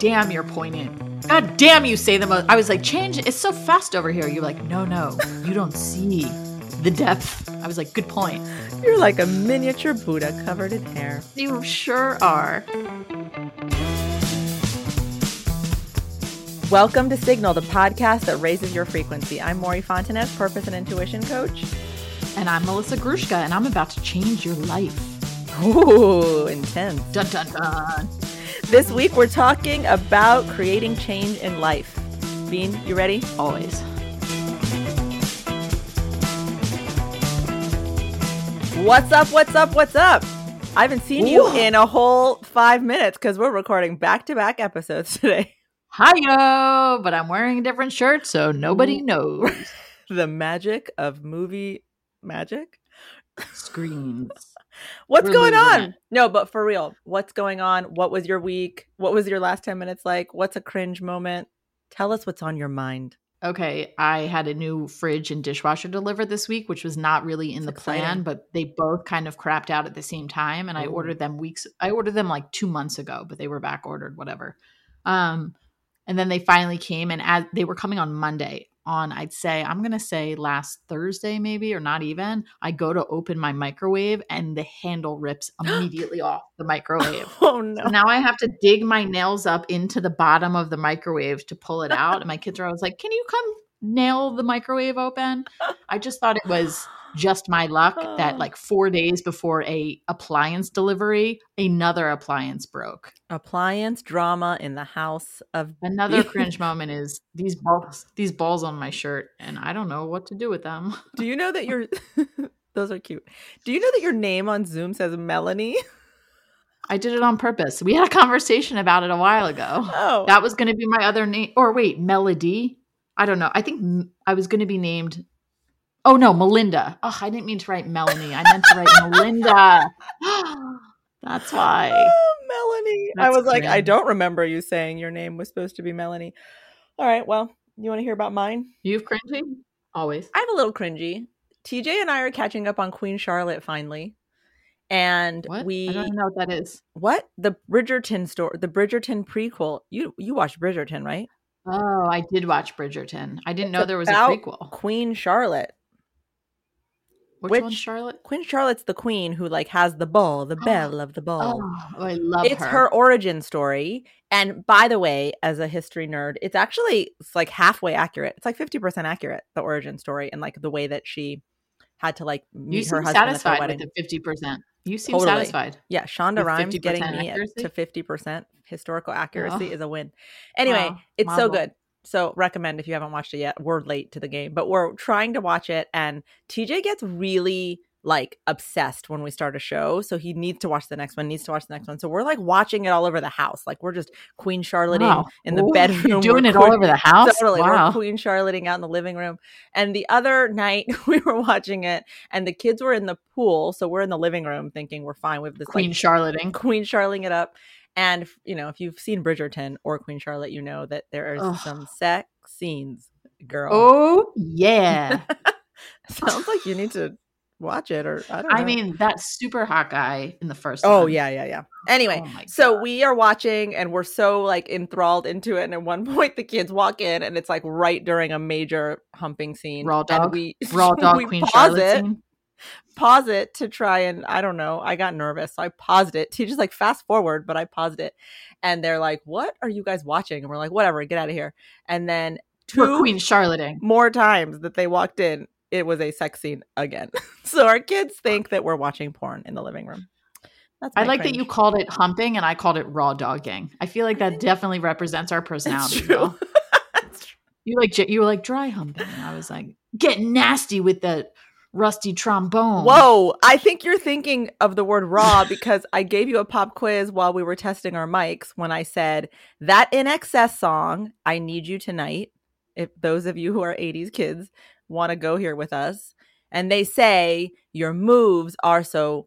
damn, you're poignant. God damn, you say the most. I was like, change. It's so fast over here. You're like, no, no, you don't see the depth. I was like, good point. You're like a miniature Buddha covered in hair. You sure are. Welcome to Signal, the podcast that raises your frequency. I'm Mory Fontanez, purpose and intuition coach. And I'm Melissa Grushka, and I'm about to change your life. Ooh, intense. Dun dun dun. This week we're talking about creating change in life. Bean, you ready? Always. What's up? What's up? What's up? I haven't seen you Ooh. in a whole five minutes because we're recording back to back episodes today. Hiyo! But I'm wearing a different shirt, so nobody knows. the magic of movie magic. Screens. What's We're going on? it. No, but for real, what's going on? What was your week? What was your last 10 minutes like? What's a cringe moment? Tell us what's on your mind. Okay, I had a new fridge and dishwasher delivered this week, which was not really in That's the plan, but they both kind of crapped out at the same time. And I ordered them weeks. I ordered them like two months ago, but they were back ordered, whatever. Um, and then they finally came, and as they were coming on Monday, on I'd say I'm gonna say last Thursday maybe or not even. I go to open my microwave, and the handle rips immediately off the microwave. Oh no. So now I have to dig my nails up into the bottom of the microwave to pull it out. And my kids are always like, Can you come nail the microwave open? I just thought it was just my luck that oh. like four days before a appliance delivery, another appliance broke. Appliance drama in the house of Another cringe moment is these balls these balls on my shirt, and I don't know what to do with them. Do you know that your those are cute. Do you know that your name on Zoom says Melanie? I did it on purpose. We had a conversation about it a while ago. Oh. That was going to be my other name. Or wait, Melody? I don't know. I think I was going to be named. Oh no, Melinda. Oh, I didn't mean to write Melanie. I meant to write Melinda. That's why. Oh, Melanie. I That's was like, I don't remember you saying your name was supposed to be Melanie. All right, well, you want to hear about mine? You've cringy? Always. I have a little cringy. TJ and I are catching up on Queen Charlotte finally. And What? we I don't know what that is. what? The Bridgerton story, the Bridgerton prequel. You you watched Bridgerton, right? Oh, I did watch Bridgerton. I didn't It's know there was a prequel. Queen Charlotte. Which, which- one, Charlotte? Queen Charlotte's the queen who like has the ball, the oh, bell of the ball. Oh, I love it's her. origin story. And by the way, as a history nerd, it's actually it's like halfway accurate. It's like 50% accurate, the origin story and like the way that she had to like You meet her seem husband at satisfied the wedding. with the fifty percent. You seem Totally. satisfied. Yeah, Shonda Rhimes 50% getting me accuracy? to 50% historical oh. accuracy Oh. is a win. Anyway, Wow, it's so good. So recommend if you haven't watched it yet. We're late to the game, but we're trying to watch it and TJ gets really like obsessed when we start a show. So he needs to watch the next one, needs to watch the next one. So we're like watching it all over the house. Like we're just Queen Charlotting Wow. in the Ooh, bedroom. Doing We're it all over the house. Totally. Wow. We're Queen Charlotting out in the living room. And the other night we were watching it and the kids were in the pool. So we're in the living room thinking we're fine with this Queen like Charlotting. Queen Charloting it up. And you know, if you've seen Bridgerton or Queen Charlotte, you know that there are some sex scenes, girl. Oh yeah. Sounds like you need to watch it or I don't know. I mean, that super hot guy in the first Oh one. yeah, yeah, yeah. Anyway, Oh so we are watching and we're so like enthralled into it. And at one point the kids walk in and it's like right during a major humping scene. Raw dog? we Raw dog we Queen pause Charlotte it, scene. Pause it to try and I don't know. I got nervous. So I paused it to just like fast forward, but I paused it. And they're like, What are you guys watching? And we're like, whatever, get out of here. And then For two Queen Charlotting. more times that they walked in, it was a sex scene again. so our kids think that we're watching porn in the living room. That's I like that you called it humping and I called it raw dogging. I feel like that definitely represents our personality. true. though. You like you were like dry humping. I was like, get nasty with the rusty trombone. Whoa, I think you're thinking of the word raw because I gave you a pop quiz while we were testing our mics when I said that INXS song, I need you tonight. If those of you who are 80s kids want to go here with us, and they say your moves are so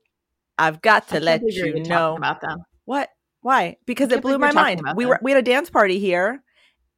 I've got to can't let you're you even know about them. what why because it blew my mind we were we had a dance party here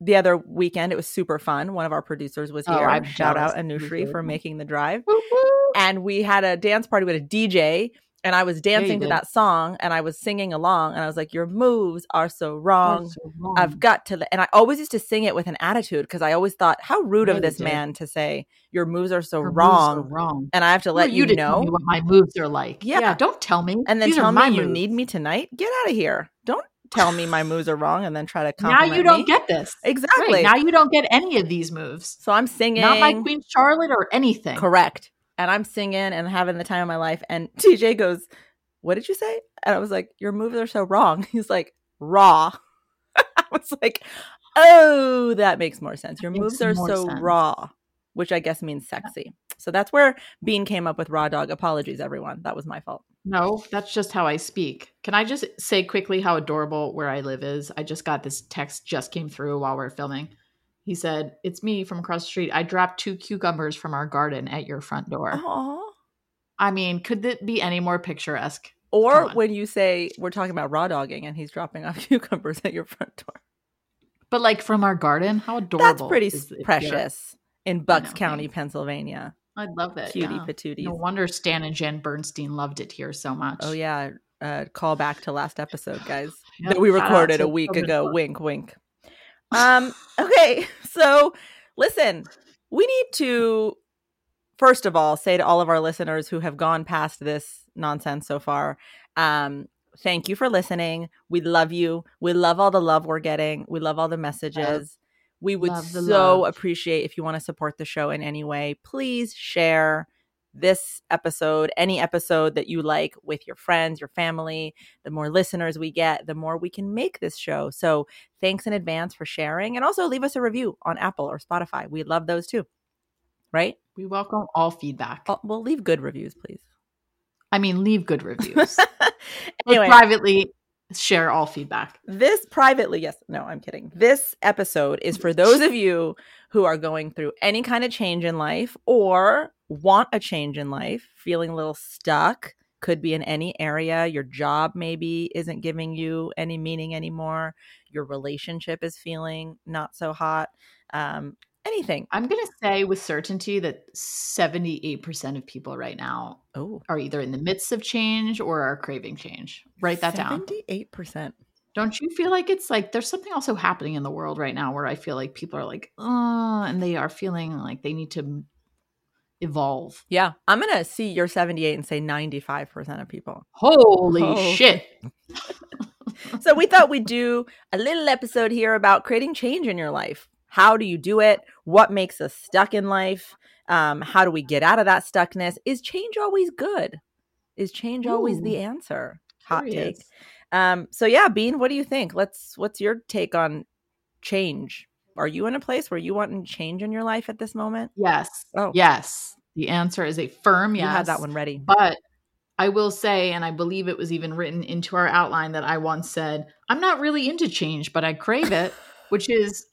the other weekend it was super fun one of our producers was here. Oh, here I'm shout jealous. out anushri for making the drive Woo woo. and we had a dance party with a DJ and I was dancing to that song and I was singing along and I was like, Your moves are so wrong. So wrong. I've got to, and I always used to sing it with an attitude because I always thought, how rude of this man to say your moves are so Her moves wrong, are wrong. and I have to let you, tell know, what my moves are like. Yeah. Yeah, don't tell me. and then These tell me my you need me tonight. Get out of here! Don't tell me my moves are wrong and then try to come. Now you don't me. get this. exactly. Right, now you don't get any of these moves. so I'm singing, Not by Queen Charlotte or anything. correct, and I'm singing and having the time of my life. And TJ goes, "What did you say?" And I was like, "Your moves are so wrong." He's like, "Raw." I was like, "Oh, that makes more sense. Your moves are so sense. raw," which I guess means sexy. So that's where Bean came up with raw dog. Apologies, everyone. That was my fault. No, that's just how I speak. Can I just say quickly how adorable where I live is? I just got this text just came through while we are filming. He said, "It's me from across the street. I dropped two cucumbers from our garden at your front door." Aww. I mean, could it be any more picturesque? Or when you say we're talking about raw dogging and he's dropping off cucumbers at your front door. But like from our garden, how adorable! That's pretty is s- it here? precious in Bucks County. Pennsylvania. I'd love it. Cutie yeah. patooties. No wonder Stan and Jen Bernstein loved it here so much. Oh yeah, uh, call back to last episode, guys, that we recorded a week ago. Wink, wink. Um. Okay, so listen, we need to first of all say to all of our listeners who have gone past this nonsense so far. Um. Thank you for listening. We love you. We love all the love we're getting. We love all the messages. We would so love. appreciate if you want to support the show in any way. Please share this episode, any episode that you like with your friends, your family. The more listeners we get, the more we can make this show. So thanks in advance for sharing. And also leave us a review on Apple or Spotify. We love those too. Right? We welcome all feedback. Oh, well, leave good reviews, please. I mean, leave good reviews. anyway, privately share all feedback. this privately, yes, no, I'm kidding. This episode is for those of you who are going through any kind of change in life or want a change in life, feeling a little stuck, could be in any area. Your job maybe isn't giving you any meaning anymore. Your relationship is feeling not so hot. Um, anything. I'm going to say with certainty that 78% of people right now Oh, are either in the midst of change or are craving change. Write that down. 78%. Don't you feel like it's like there's something also happening in the world right now where I feel like people are like, uh, and they are feeling like they need to evolve. Yeah, I'm going to see your 78 and say 95% of people. Holy Oh. shit. so we thought we'd do a little episode here about creating change in your life. How do you do it? What makes us stuck in life? Um, how do we get out of that stuckness? Is change always good? Is change always the answer? Hot take. Um, so yeah, Bean, what do you think? Let's. What's your take on change? Are you in a place where you want change in your life at this moment? Yes. Oh. Yes. The answer is a firm yes. You had that one ready. But I will say, and I believe it was even written into our outline that I once said, I'm not really into change, but I crave it, which is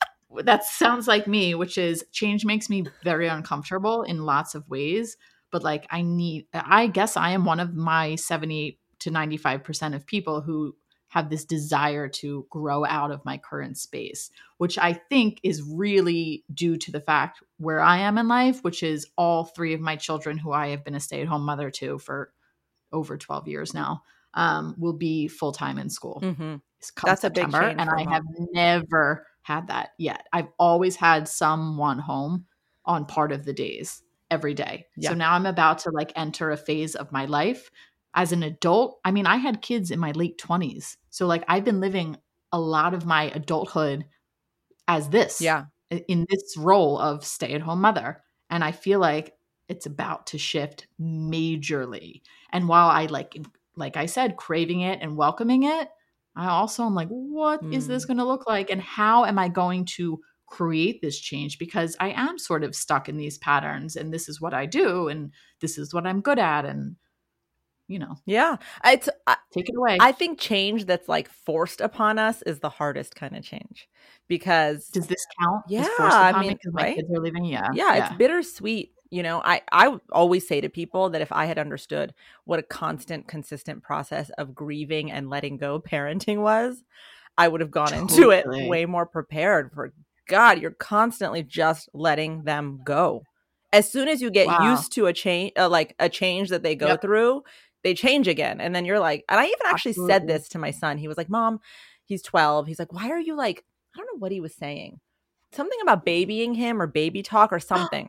that sounds like me, which is change makes me very uncomfortable in lots of ways. But like, I need, I guess I am one of my 78 to 95% of people who have this desire to grow out of my current space, which I think is really due to the fact where I am in life, which is all three of my children who I have been a stay at home mother to for over 12 years now, um, will be full time in school. hmm come That's a big change and I have never had that yet. I've always had someone home on part of the days every day. Yeah. So now I'm about to like enter a phase of my life as an adult. I mean, I had kids in my late 20s. So like I've been living a lot of my adulthood as this Yeah. in this role of stay at home mother. And I feel like it's about to shift majorly. And while I like, like I said, craving it and welcoming it, I also am like, what is this Mm. going to look like? And how am I going to create this change? Because I am sort of stuck in these patterns and this is what I do and this is what I'm good at. And, you know, Yeah. It's. I, take it away. I think change that's like forced upon us is the hardest kind of change because Does this count? Yeah, I mean, me mean, 'cause my right? kids are leaving. Yeah. yeah, it's bittersweet. You know, I I always say to people that if I had understood what a constant, consistent process of grieving and letting go parenting was, I would have gone into it way more prepared. For God, you're constantly just letting them go. As soon as you get Wow. used to a change, uh, like a change that they go Yep. through, they change again. And then you're like, and I even actually said this to my son. He was like, Mom, he's 12. He's like, Why are you like, I don't know what he was saying. Something about babying him or baby talk or something.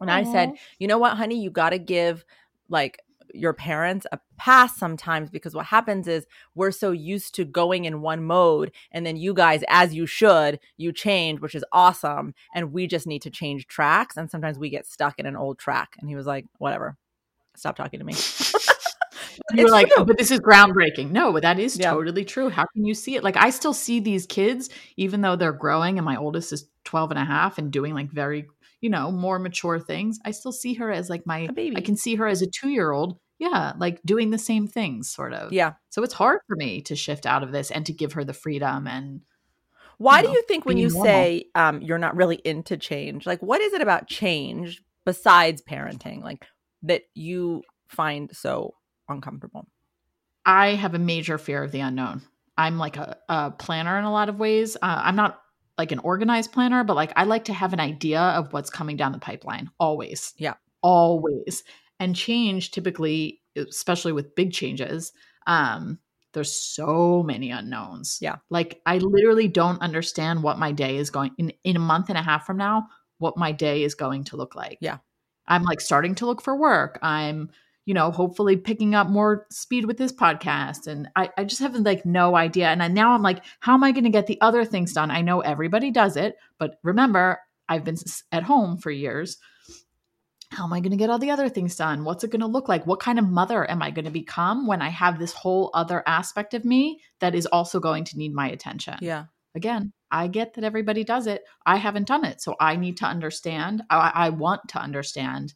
And I said, uh-huh. you know what, honey, you got to give like your parents a pass sometimes because what happens is we're so used to going in one mode and then you guys as you should you change which is awesome and we just need to change tracks and sometimes we get stuck in an old track and he was like whatever stop talking to me You're It's like, but this is groundbreaking. No, but that is Yeah. totally true. How can you see it? Like, I still see these kids, even though they're growing, and my oldest is 12 and a half and doing like very, you know, more mature things. I still see her as like my, A baby. I can see her as a two year old. Yeah, like doing the same things, sort of. yeah So it's hard for me to shift out of this and to give her the freedom and why you do you think when you normal. say um, you're not really into change like what is it about change besides parenting like that you find so uncomfortable I have a major fear of the unknown. I'm like a, a planner in a lot of ways. Uh, I'm not like an organized planner, but like I like to have an idea of what's coming down the pipeline always. Yeah. Always. And change typically, especially with big changes, um, there's so many unknowns. Yeah. Like I literally don't understand what my day is going in in a month and a half from now, what my day is going to look like. Yeah. I'm like starting to look for work. I'm you know, hopefully picking up more speed with this podcast. And I, I just have like no idea. And I, now I'm like, how am I going to get the other things done? I know everybody does it, but remember, I've been at home for years. How am I going to get all the other things done? What's it going to look like? What kind of mother am I going to become when I have this whole other aspect of me that is also going to need my attention? yeah Again, I get that everybody does it. I haven't done it. So I need to understand. I, I want to understand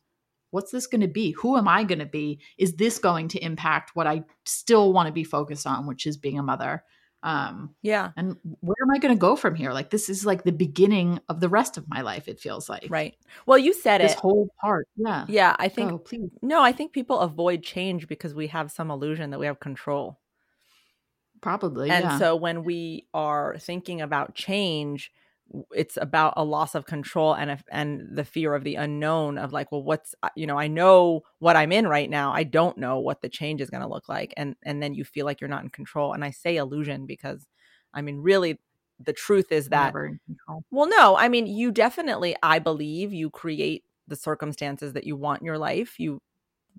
what's this going to be? Who am I going to be? Is this going to impact what I still want to be focused on, which is being a mother? Um, yeah and where am I going to go from here? Like, this is like the beginning of the rest of my life, it feels like. right well you said This it This whole part. Yeah. yeah i think oh, please. no i think people avoid change because we have some illusion that we have control Probably. and yeah. so when we are thinking about change it's about a loss of control and if, and the fear of the unknown of like well what's uh, you know i know what i'm in right now. I don't know what the change is going to look like. And and then you feel like you're not in control. And i say illusion because i mean really the truth is that well no i mean you definitely i believe you create the circumstances that you want in your life. You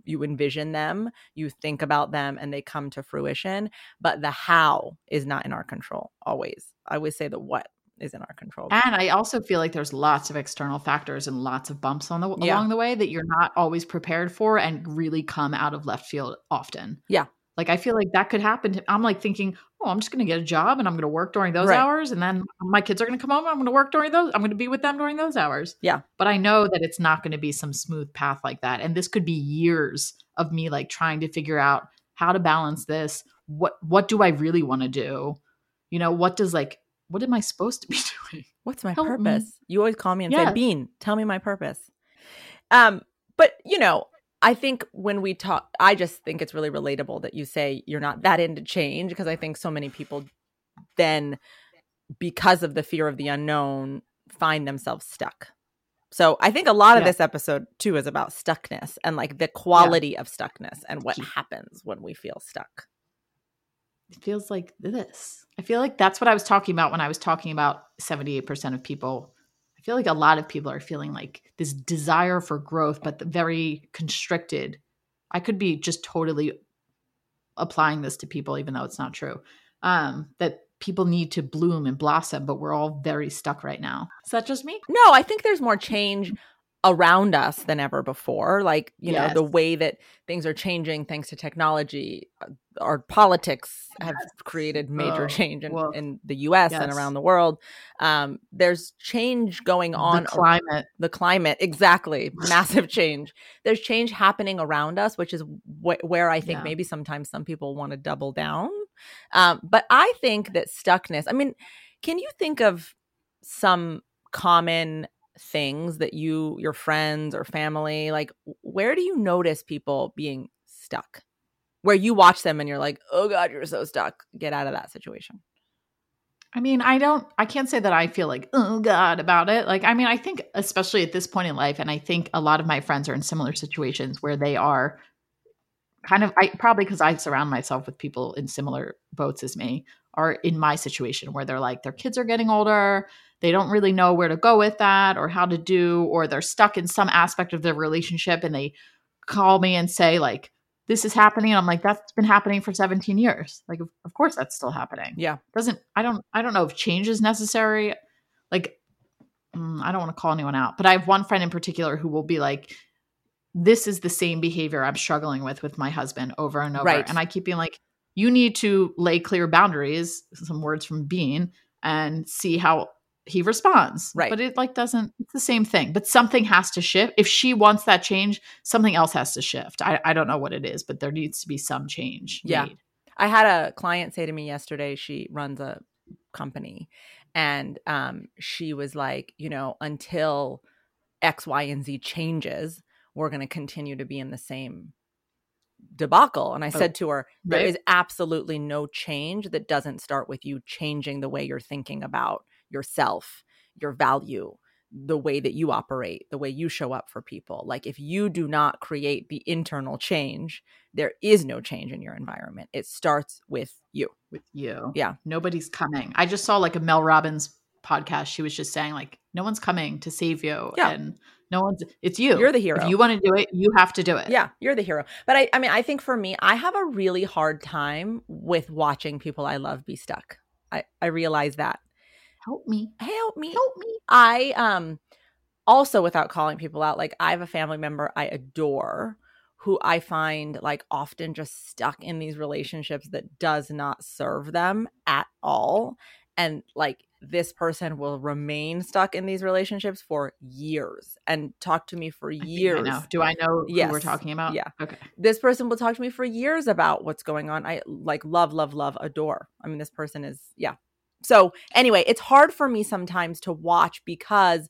you envision them. You think about them and they come to fruition. But the how is not in our control always. I always say the what is in our control And I also feel like there's lots of external factors and lots of bumps on the Yeah. along the way that you're not always prepared for and really come out of left field often. Yeah. Like I feel like that could happen. To, I'm like thinking, oh, I'm just going to get a job and I'm going to work during those Right. hours, and then my kids are going to come home. I'm going to work during those. I'm going to be with them during those hours. Yeah. But I know that it's not going to be some smooth path like that, and this could be years of me like trying to figure out how to balance this. What What do I really want to do? You know, what does like what am I supposed to be doing? what's my Help me. purpose you always call me and Yeah. say bean tell me my purpose um but you know i think when we talk i just think it's really relatable that you say you're not that into change because i think so many people then because of the fear of the unknown find themselves stuck so i think a lot of Yeah. this episode too is about stuckness and like the quality of stuckness and what happens when we feel stuck It feels like this. I feel like that's what I was talking about when I was talking about 78% of people. I feel like a lot of people are feeling like this desire for growth, but very constricted. I could be just totally applying this to people, even though it's not true. Um, that people need to bloom and blossom, but we're all very stuck right now. Is that just me? No, I think there's more change around us than ever before. Like, you know, the way that things are changing thanks to technology. uh, Our politics have Yes. created major Oh, change in, well, in the US and around the world. Um, there's change going on the climate. the climate exactly massive change there's change happening around us which is wh- where i think Yeah. maybe sometimes some people want to double down um, but i think that stuckness i mean can you think of some common things that you your friends or family like where do you notice people being stuck? Where you watch them and you're like oh god you're so stuck. Get out of that situation. I mean, I don't, I can't say that I feel like, oh God, about it. Like, I mean, I think, especially at this point in life, and I think a lot of my friends are in similar situations where they are kind of I probably because I surround myself with people in similar boats as me are in my situation where they're like their kids are getting older, they don't really know where to go with that or how to do or they're stuck in some aspect of their relationship and they call me and say like this is happening and I'm like that's been happening for 17 years. Like of, of course that's still happening. Yeah. Doesn't I don't I don't know if change is necessary. Like mm, I don't want to call anyone out, but I have one friend in particular who will be like this is the same behavior I'm struggling with with my husband over and over. Right. And I keep being like, you need to lay clear boundaries, some words from Bean, and see how he responds. Right. But it like doesn't, it's the same thing. But something has to shift. If she wants that change, something else has to shift. I, I don't know what it is, but there needs to be some change. Yeah. made. I had a client say to me yesterday, she runs a company, and um, she was like, you know, until X, Y, and Z changes, we're going to continue to be in the same debacle. And I Oh, said to her, there right. is absolutely no change that doesn't start with you changing the way you're thinking about yourself, your value, the way that you operate, the way you show up for people. Like if you do not create the internal change, there is no change in your environment. It starts with you. with you. Yeah. Nobody's coming. I just saw like a Mel Robbins podcast. She was just saying like, no one's coming to save you. Yeah. And no one's, it's you. You're the hero. If you want to do it, you have to do it. Yeah, you're the hero. But I I mean, I think for me, I have a really hard time with watching people I love be stuck. I I realize that. Help me. Help me. Help me. I um also without calling people out, like I have a family member I adore who I find like often just stuck in these relationships that does not serve them at all. And like this person will remain stuck in these relationships for years and talk to me for I I years. know. Do I know who Yes. we're talking about? Yeah. Okay. this person will talk to me for years about what's going on. I like love, love, love, adore. I mean, this person is, yeah. So, anyway, it's hard for me sometimes to watch because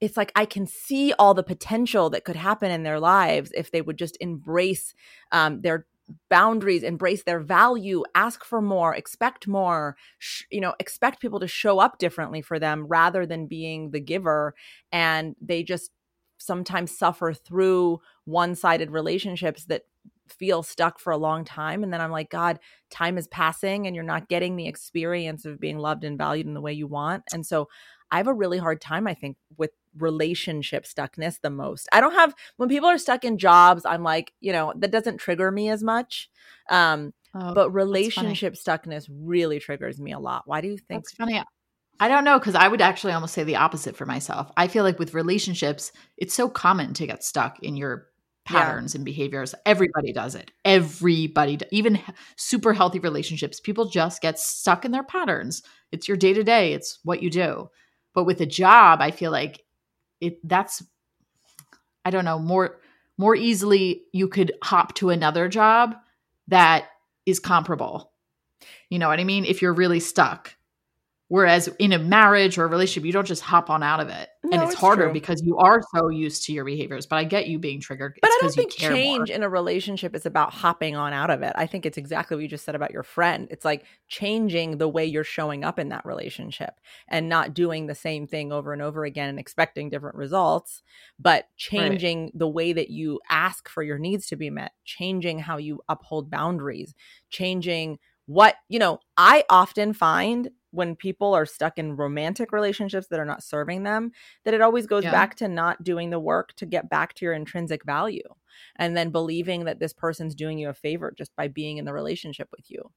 it's like I can see all the potential that could happen in their lives if they would just embrace um, their boundaries, embrace their value, ask for more, expect more, sh- you know, expect people to show up differently for them rather than being the giver. And they just sometimes suffer through one sided relationships that feel stuck for a long time. And then I'm like, God, time is passing and you're not getting the experience of being loved and valued in the way you want. And so I have a really hard time, I think, with relationship stuckness the most. I don't have, when people are stuck in jobs, I'm like, you know, that doesn't trigger me as much. Um, Oh, but relationship stuckness really triggers me a lot. Why do you think? that's funny. I don't know because I would actually almost say the opposite for myself. I feel like with relationships, it's so common to get stuck in your Yeah. patterns and behaviors. Everybody does it. Everybody, d- even super healthy relationships, people just get stuck in their patterns. It's your day to day. It's what you do. But with a job, I feel like it. That's I don't know more more easily you could hop to another job that is comparable. You know what I mean? If you're really stuck. Whereas in a marriage or a relationship, you don't just hop on out of it. and it's, it's harder true. because you are so used to your behaviors. But I get you being triggered. But It's I don't think care more. change in a relationship is about hopping on out of it. I think it's exactly what you just said about your friend. It's like changing the way you're showing up in that relationship and not doing the same thing over and over again and expecting different results, but changing the way that you ask for your needs to be met, changing how you uphold boundaries, changing what, you know, I often find when people are stuck in romantic relationships that are not serving them, that it always goes Yeah. back to not doing the work to get back to your intrinsic value and then believing that this person's doing you a favor just by being in the relationship with you.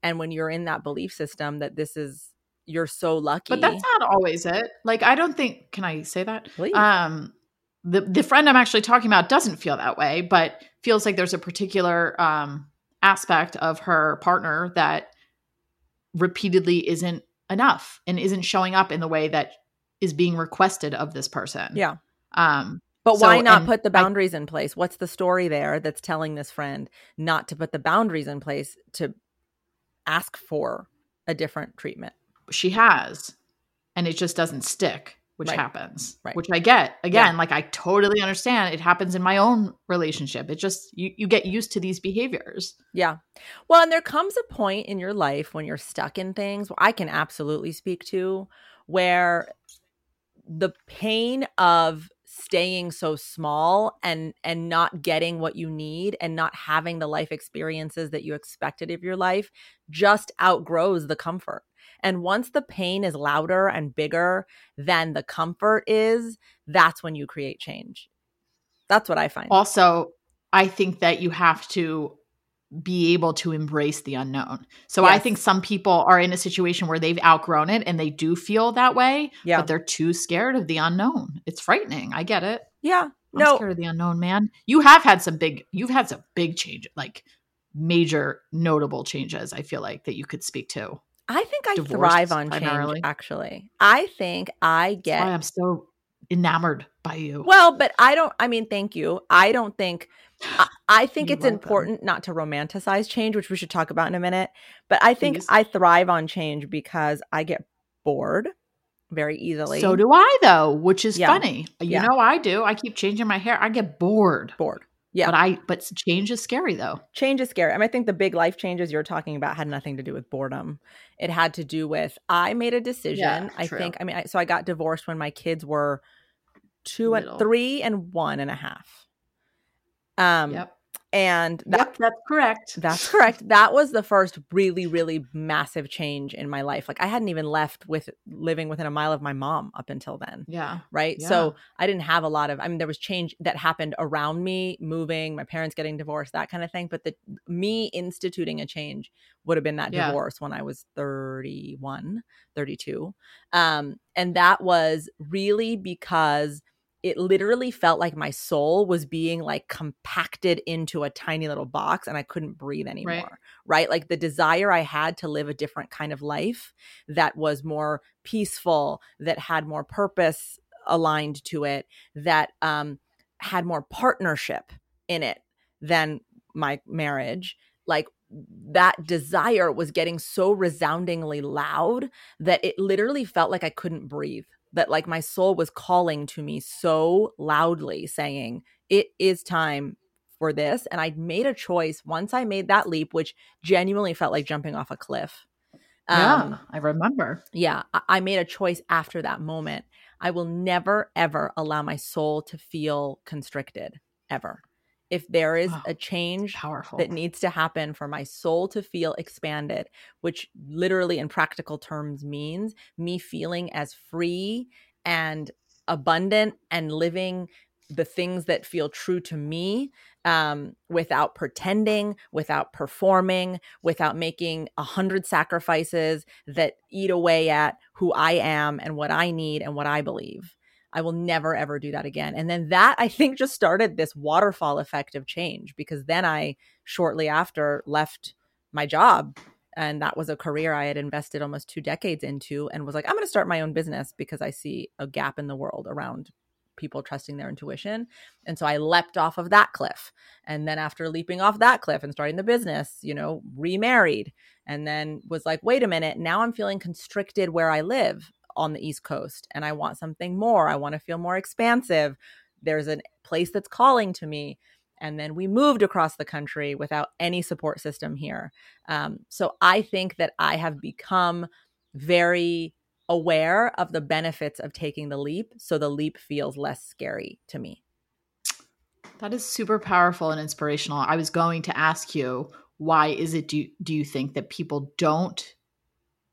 And when you're in that belief system that this is you're so lucky. But that's not always it. Like I don't think. Can I say that? Please. Um, the the friend I'm actually talking about doesn't feel that way, but feels like there's a particular um aspect of her partner that repeatedly isn't enough and isn't showing up in the way that is being requested of this person. yeah. Um. But So, why not put the I- boundaries in place? What's the story there that's telling this friend not to put the boundaries in place to ask for a different treatment? she has and it just doesn't stick which Right. happens Right. which i get again like i totally understand it happens in my own relationship it just you, you get used to these behaviors Yeah. Well, and there comes a point in your life when you're stuck in things I can absolutely speak to where the pain of staying so small and and not getting what you need and not having the life experiences that you expected of your life just outgrows the comfort and once the pain is louder and bigger than the comfort is that's when you create change that's what i find Also, I think that you have to be able to embrace the unknown. So I think some people are in a situation where they've outgrown it and they do feel that way, yeah but they're too scared of the unknown. It's frightening. I get it. yeah I'm no scared of the unknown, man. You have had some big you've had some big change, like major notable changes, I feel like that you could speak to. I think i thrive on primarily. change actually i think i get I'm so enamored by you. well but i don't i mean thank you i don't think I, I think You're it's important not to romanticize change, which we should talk about in a minute. But I think Please. I thrive on change because I get bored very easily. So do I though, which is Yeah. funny. You Yeah. know I do. I keep changing my hair. I get bored. bored. Yeah. But I but change is scary though. Change is scary. I mean, I think the big life changes you're talking about had nothing to do with boredom. It had to do with I made a decision. Yeah, I true. think. I mean, I, so I got divorced when my kids were two and three and one and a half. Um, yep. And that Yep, that's correct. That's correct. That was the first really, really massive change in my life. Like I hadn't even left with living within a mile of my mom up until then. Yeah. Right. Yeah. So I didn't have a lot of, I mean, there was change that happened around me, moving, my parents getting divorced, that kind of thing. But the me instituting a change would have been that Yeah. divorce when I was 31, 32. Um, and that was really because it literally felt like my soul was being like compacted into a tiny little box and I couldn't breathe anymore. Right. Like the desire I had to live a different kind of life that was more peaceful, that had more purpose aligned to it, that um, had more partnership in it than my marriage. Like that desire was getting so resoundingly loud that it literally felt like I couldn't breathe that like my soul was calling to me so loudly saying it is time for this and i made a choice once i made that leap which genuinely felt like jumping off a cliff yeah. um, I remember. yeah I, I made a choice after that moment i will never ever allow my soul to feel constricted ever if there is a change that needs to happen for my soul to feel expanded, which literally in practical terms means me feeling as free and abundant and living the things that feel true to me um, without pretending, without performing, without making a hundred sacrifices that eat away at who I am and what I need and what I believe. I will never ever do that again. And then that I think just started this waterfall effect of change because then I shortly after left my job and that was a career I had invested almost 2 decades into and was like I'm going to start my own business because I see a gap in the world around people trusting their intuition. And so I leapt off of that cliff. And then after leaping off that cliff and starting the business, you know, remarried and then was like, wait a minute, now I'm feeling constricted where I live on the East Coast and I want something more. I want to feel more expansive. There's a place that's calling to me. And then we moved across the country without any support system here. Um, so I think that I have become very aware of the benefits of taking the leap. So the leap feels less scary to me. That is super powerful and inspirational. I was going to ask you, why is it do do you think that people don't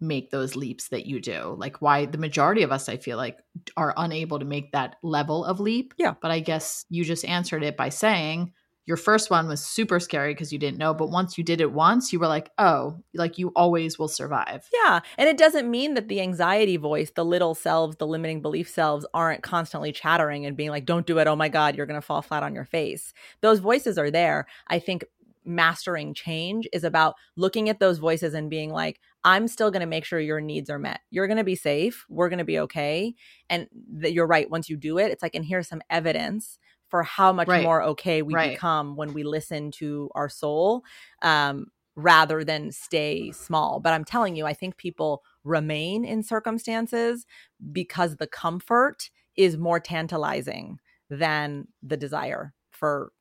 make those leaps that you do? Like why the majority of us I feel like are unable to make that level of leap? Yeah. But I guess you just answered it by saying your first one was super scary because you didn't know, but once you did it once, you were like, "Oh, like you always will survive." Yeah. And it doesn't mean that the anxiety voice, the little selves, the limiting belief selves aren't constantly chattering and being like, don't do it. Oh my God, you're going to fall flat on your face. Those voices are there. I think mastering change is about looking at those voices and being like, I'm still going to make sure your needs are met. You're going to be safe. We're going to be okay. And that you're right. Once you do it, it's like, and here's some evidence for how much Right. more okay we Right. become when we listen to our soul um, rather than stay small. But I'm telling you, I think people remain in circumstances because the comfort is more tantalizing than the desire for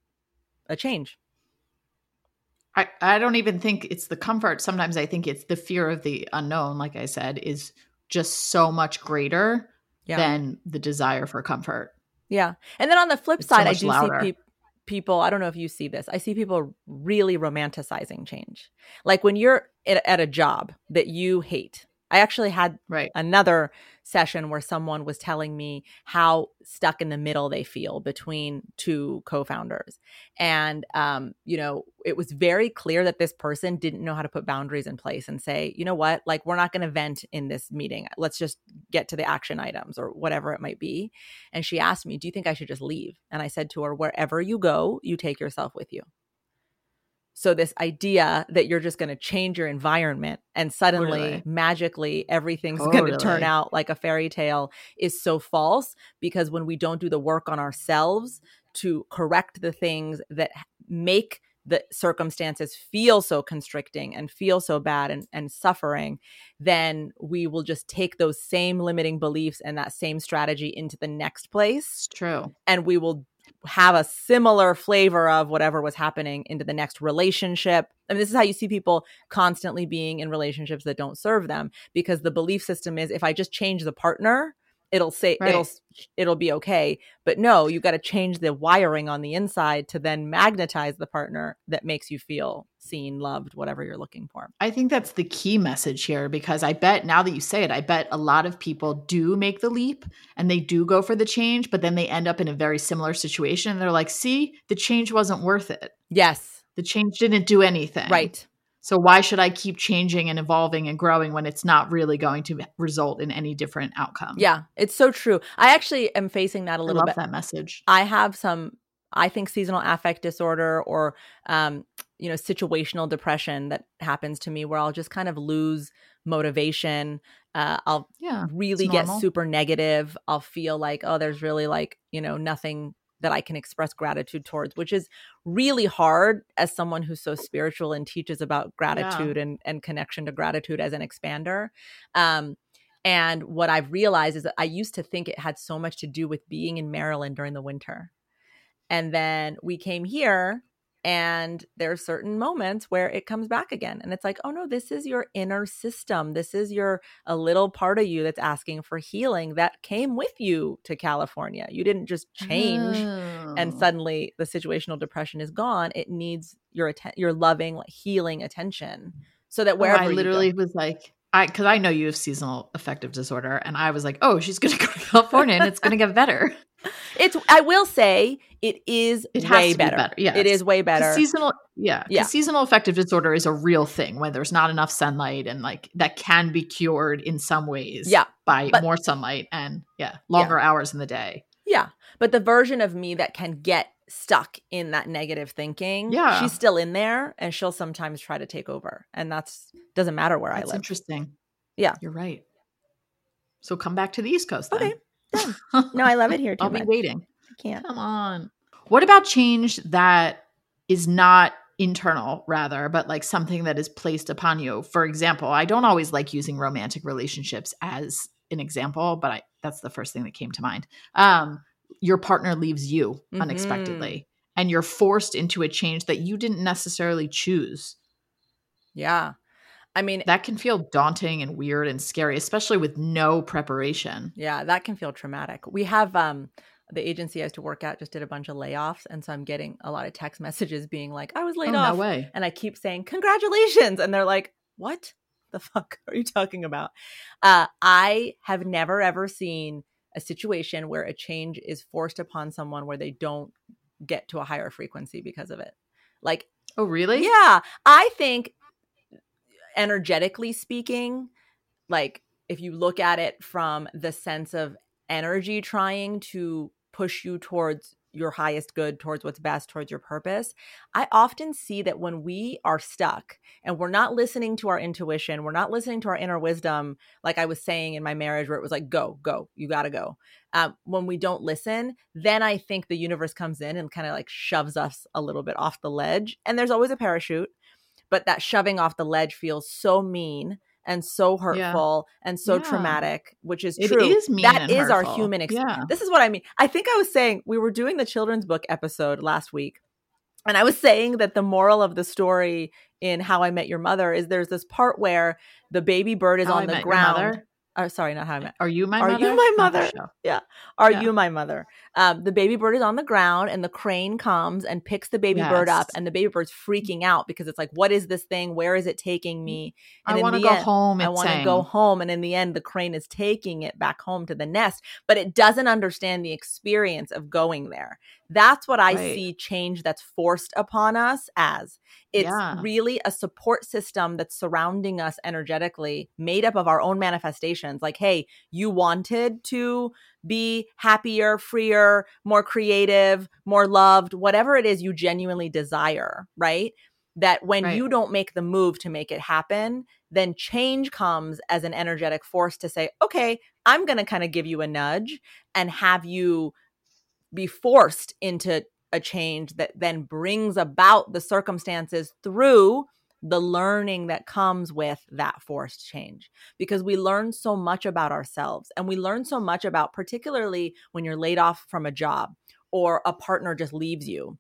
a change. I, I don't even think it's the comfort. Sometimes I think it's the fear of the unknown, like I said, is just so much greater Yeah. than the desire for comfort. Yeah. And then on the flip It's so side, I do louder. see peop people, I don't know if you see this, I see people really romanticizing change. Like when you're at, at a job that you hate. I actually had Right. another session where someone was telling me how stuck in the middle they feel between two co-founders. And um, you know it was very clear that this person didn't know how to put boundaries in place and say you know what? Like we're not going to vent in this meeting. Let's just get to the action items or whatever it might be. And she asked me do you think i should just leave? And i said to her wherever you go you take yourself with you so this idea that you're just going to change your environment and suddenly Totally. magically everything's going to turn out like a fairy tale is so false because when we don't do the work on ourselves to correct the things that make the circumstances feel so constricting and feel so bad and, and suffering, then we will just take those same limiting beliefs and that same strategy into the next place It's true. and we will have a similar flavor of whatever was happening into the next relationship. And this is how you see people constantly being in relationships that don't serve them because the belief system is if I just change the partner, it'll say it'll it'll be okay. But no, you got to change the wiring on the inside to then magnetize the partner that makes you feel seen, loved, whatever you're looking for. I think that's the key message here because I bet now that you say it, I bet a lot of people do make the leap and they do go for the change, but then they end up in a very similar situation. They're like, see, the change wasn't worth it. Yes. The change didn't do anything. Right. So why should I keep changing and evolving and growing when it's not really going to result in any different outcome? Yeah, it's so true. I actually am facing that a little love bit. that message. I have some, I think, seasonal affect disorder or, um, you know, situational depression that happens to me where I'll just kind of lose motivation. Uh, I'll Yeah. really get super negative. I'll feel like, oh, there's really like, you know, nothing that I can express gratitude towards, which is really hard as someone who's so spiritual and teaches about gratitude and, and connection to gratitude as an expander. Um, and what I've realized is that I used to think it had so much to do with being in Maryland during the winter. And then we came here and there are certain moments where it comes back again and it's like oh no this is your inner system this is your a little part of you that's asking for healing that came with you to california you didn't just change and Oh. suddenly the situational depression is gone it needs your atten- your loving healing attention so that Oh, wherever I you go- literally was like, I because I know you have seasonal affective disorder, and I was like, oh, she's going to go to California and it's going to get better. It's i will say it is It has way to better. be better. Yeah, it is way better Seasonal, yeah, Yeah. Seasonal affective disorder is a real thing when there's not enough sunlight, and like that can be cured in some ways. Yeah, by but- more sunlight and yeah, longer hours in the day. Yeah. But the version of me that can get stuck in that negative thinking, Yeah. she's still in there and she'll sometimes try to take over. And that's doesn't matter where That's I live. interesting. Yeah. you're right. So come back to the East Coast. Then. Okay, No, I love it here too I'll be waiting. I can't. Come on. What about change that is not internal, rather, but like something that is placed upon you? For example, I don't always like using romantic relationships as an example, but I that's the first thing that came to mind. Um, your partner leaves you Mhm. unexpectedly, and you're forced into a change that you didn't necessarily choose. Yeah. I mean, That can feel daunting and weird and scary, especially with no preparation. yeah, that can feel traumatic. We have um the agency I used to work at just did a bunch of layoffs. And so I'm getting a lot of text messages being like, I was laid oh, off. no way. and I keep saying congratulations, and they're like, "What the fuck are you talking about?" Uh, I have never ever seen a situation where a change is forced upon someone where they don't get to a higher frequency because of it. Like, Oh, really? yeah, I think energetically speaking, like if you look at it from the sense of energy trying to push you towards your highest good, towards what's best, towards your purpose, I often see that when we are stuck and we're not listening to our intuition, we're not listening to our inner wisdom, like I was saying in my marriage, where it was like, go, go, you gotta go. Um, when we don't listen, then I think the universe comes in and kind of like shoves us a little bit off the ledge. And there's always a parachute, but that shoving off the ledge feels so mean and so hurtful and so Yeah. traumatic, which is It true. is mean That is our human experience. Yeah. This is what I mean. I think I was saying we were doing the children's book episode last week. And I was saying that the moral of the story in How I Met Your Mother is there's this part where the baby bird is How I on the Met Your ground. Or sorry, not how I met. Are you my Are mother? You My Mother? Yeah. Are Yeah. you my mother? Um, the baby bird is on the ground and the crane comes and picks the baby bird up and the baby bird's freaking out because it's like, what is this thing? Where is it taking me? And I want to go end- home. I want to go home. And in the end, the crane is taking it back home to the nest, but it doesn't understand the experience of going there. That's what I Right. see change that's forced upon us as. It's Yeah. really a support system that's surrounding us energetically, made up of our own manifestations. Like, hey, you wanted to be happier, freer, more creative, more loved, whatever it is you genuinely desire, right? That when Right. you don't make the move to make it happen, then change comes as an energetic force to say, okay, I'm going to kind of give you a nudge and have you be forced into a change that then brings about the circumstances through the learning that comes with that forced change. Because we learn so much about ourselves and we learn so much about particularly when you're laid off from a job or a partner just leaves you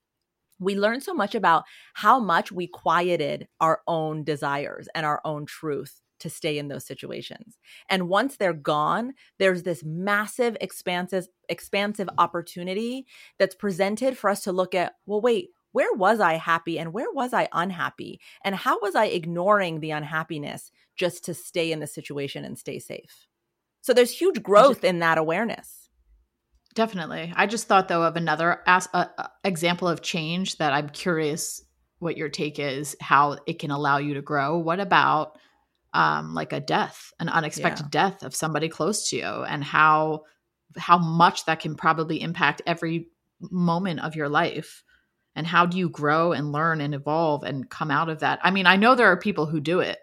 we learn so much about how much we quieted our own desires and our own truth to stay in those situations. And once they're gone, there's this massive expansive expansive opportunity that's presented for us to look at, well wait, where was I happy and where was I unhappy? And how was I ignoring the unhappiness just to stay in the situation and stay safe? So there's huge growth in that awareness. Definitely. I just thought though of another as- uh, uh, example of change that I'm curious what your take is, how it can allow you to grow. What about um, like a death, an unexpected Yeah. death of somebody close to you, and how how much that can probably impact every moment of your life, and how do you grow and learn and evolve and come out of that? I mean, I know there are people who do it,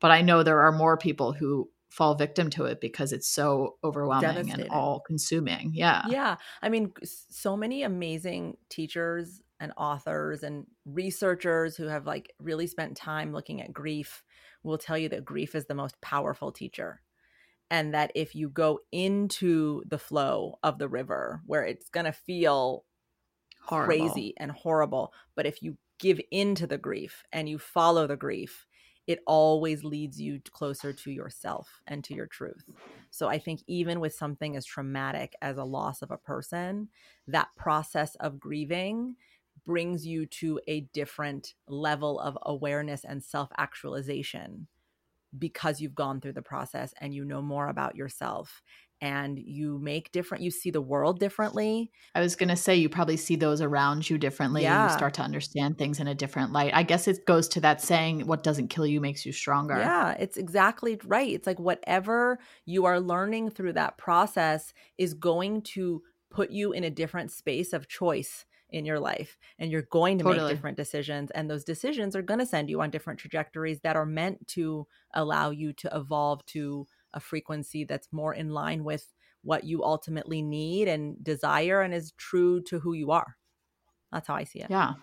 but I know there are more people who fall victim to it because it's so overwhelming and all consuming. Yeah. Yeah. I mean, so many amazing teachers and authors and researchers who have like really spent time looking at grief will tell you that grief is the most powerful teacher. And that if you go into the flow of the river where it's going to feel Horrible. crazy and horrible, but if you give into the grief and you follow the grief, it always leads you closer to yourself and to your truth. So I think even with something as traumatic as a loss of a person, that process of grieving brings you to a different level of awareness and self actualization because you've gone through the process and you know more about yourself and you make different you see the world differently I was going to say you probably see those around you differently. and Yeah. You start to understand things in a different light. I guess it goes to that saying, what doesn't kill you makes you stronger. Yeah, it's exactly right. It's like whatever you are learning through that process is going to put you in a different space of choice in your life and you're going to Totally. make different decisions and those decisions are going to send you on different trajectories that are meant to allow you to evolve to a frequency that's more in line with what you ultimately need and desire and is true to who you are. That's how I see it. Yeah.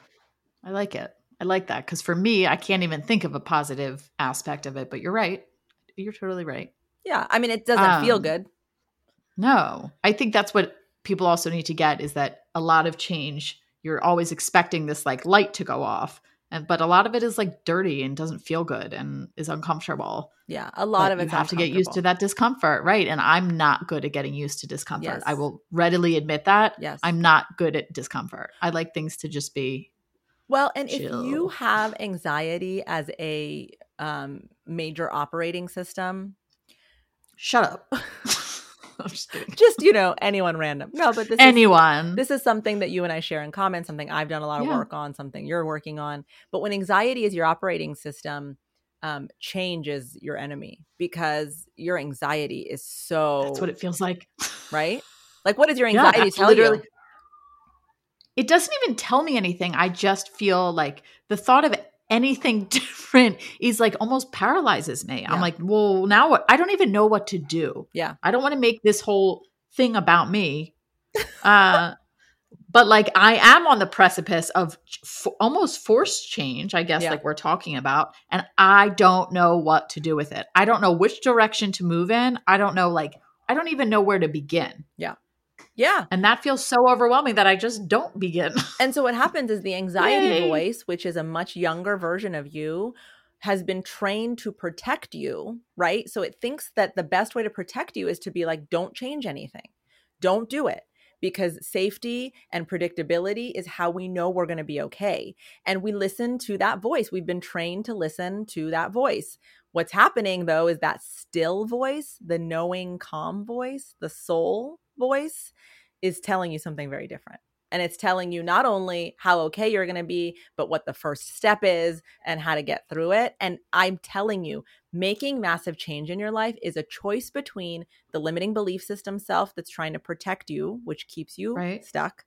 I like it. I like that. Because for me, I can't even think of a positive aspect of it, but you're right. You're totally right. Yeah, I mean it doesn't feel Um, good. No, I think that's what people also need to get is that a lot of change, you're always expecting this like light to go off. And, but a lot of it is like dirty and doesn't feel good and is uncomfortable. Yeah, a lot But of you have to get used to that discomfort, right? And I'm not good at getting used to discomfort. I will readily admit that. Yes. I'm not good at discomfort. I like things to just be Well, and if you have anxiety as a um, major operating system, shut up. Just kidding. just you know anyone random. No, but this is Anyone. this is something that you and I share in common. Something I've done a lot of Yeah. work on. Something you're working on. But when anxiety is your operating system, um, change is your enemy because your anxiety is so That's what it feels like. right. Like, what does your anxiety that's tell you? It doesn't even tell me anything. I just feel like the thought of anything different is like almost paralyzes me. I'm like, well, now what? I don't even know what to do. Yeah. I don't want to make this whole thing about me. Uh, but like I am on the precipice of f- almost forced change, I guess, Yeah. like we're talking about, and I don't know what to do with it. I don't know which direction to move in. I don't know, like, I don't even know where to begin. Yeah. And that feels so overwhelming that I just don't begin. And so what happens is the anxiety Yay. voice, which is a much younger version of you, has been trained to protect you, right? So it thinks that the best way to protect you is to be like, don't change anything, don't do it. Because safety and predictability is how we know we're going to be okay. And we listen to that voice. We've been trained to listen to that voice. What's happening though is that still voice, the knowing, calm voice, the soul voice is telling you something very different and it's telling you not only how okay you're going to be but what the first step is and how to get through it and i'm telling you making massive change in your life is a choice between the limiting belief system self that's trying to protect you which keeps you right. stuck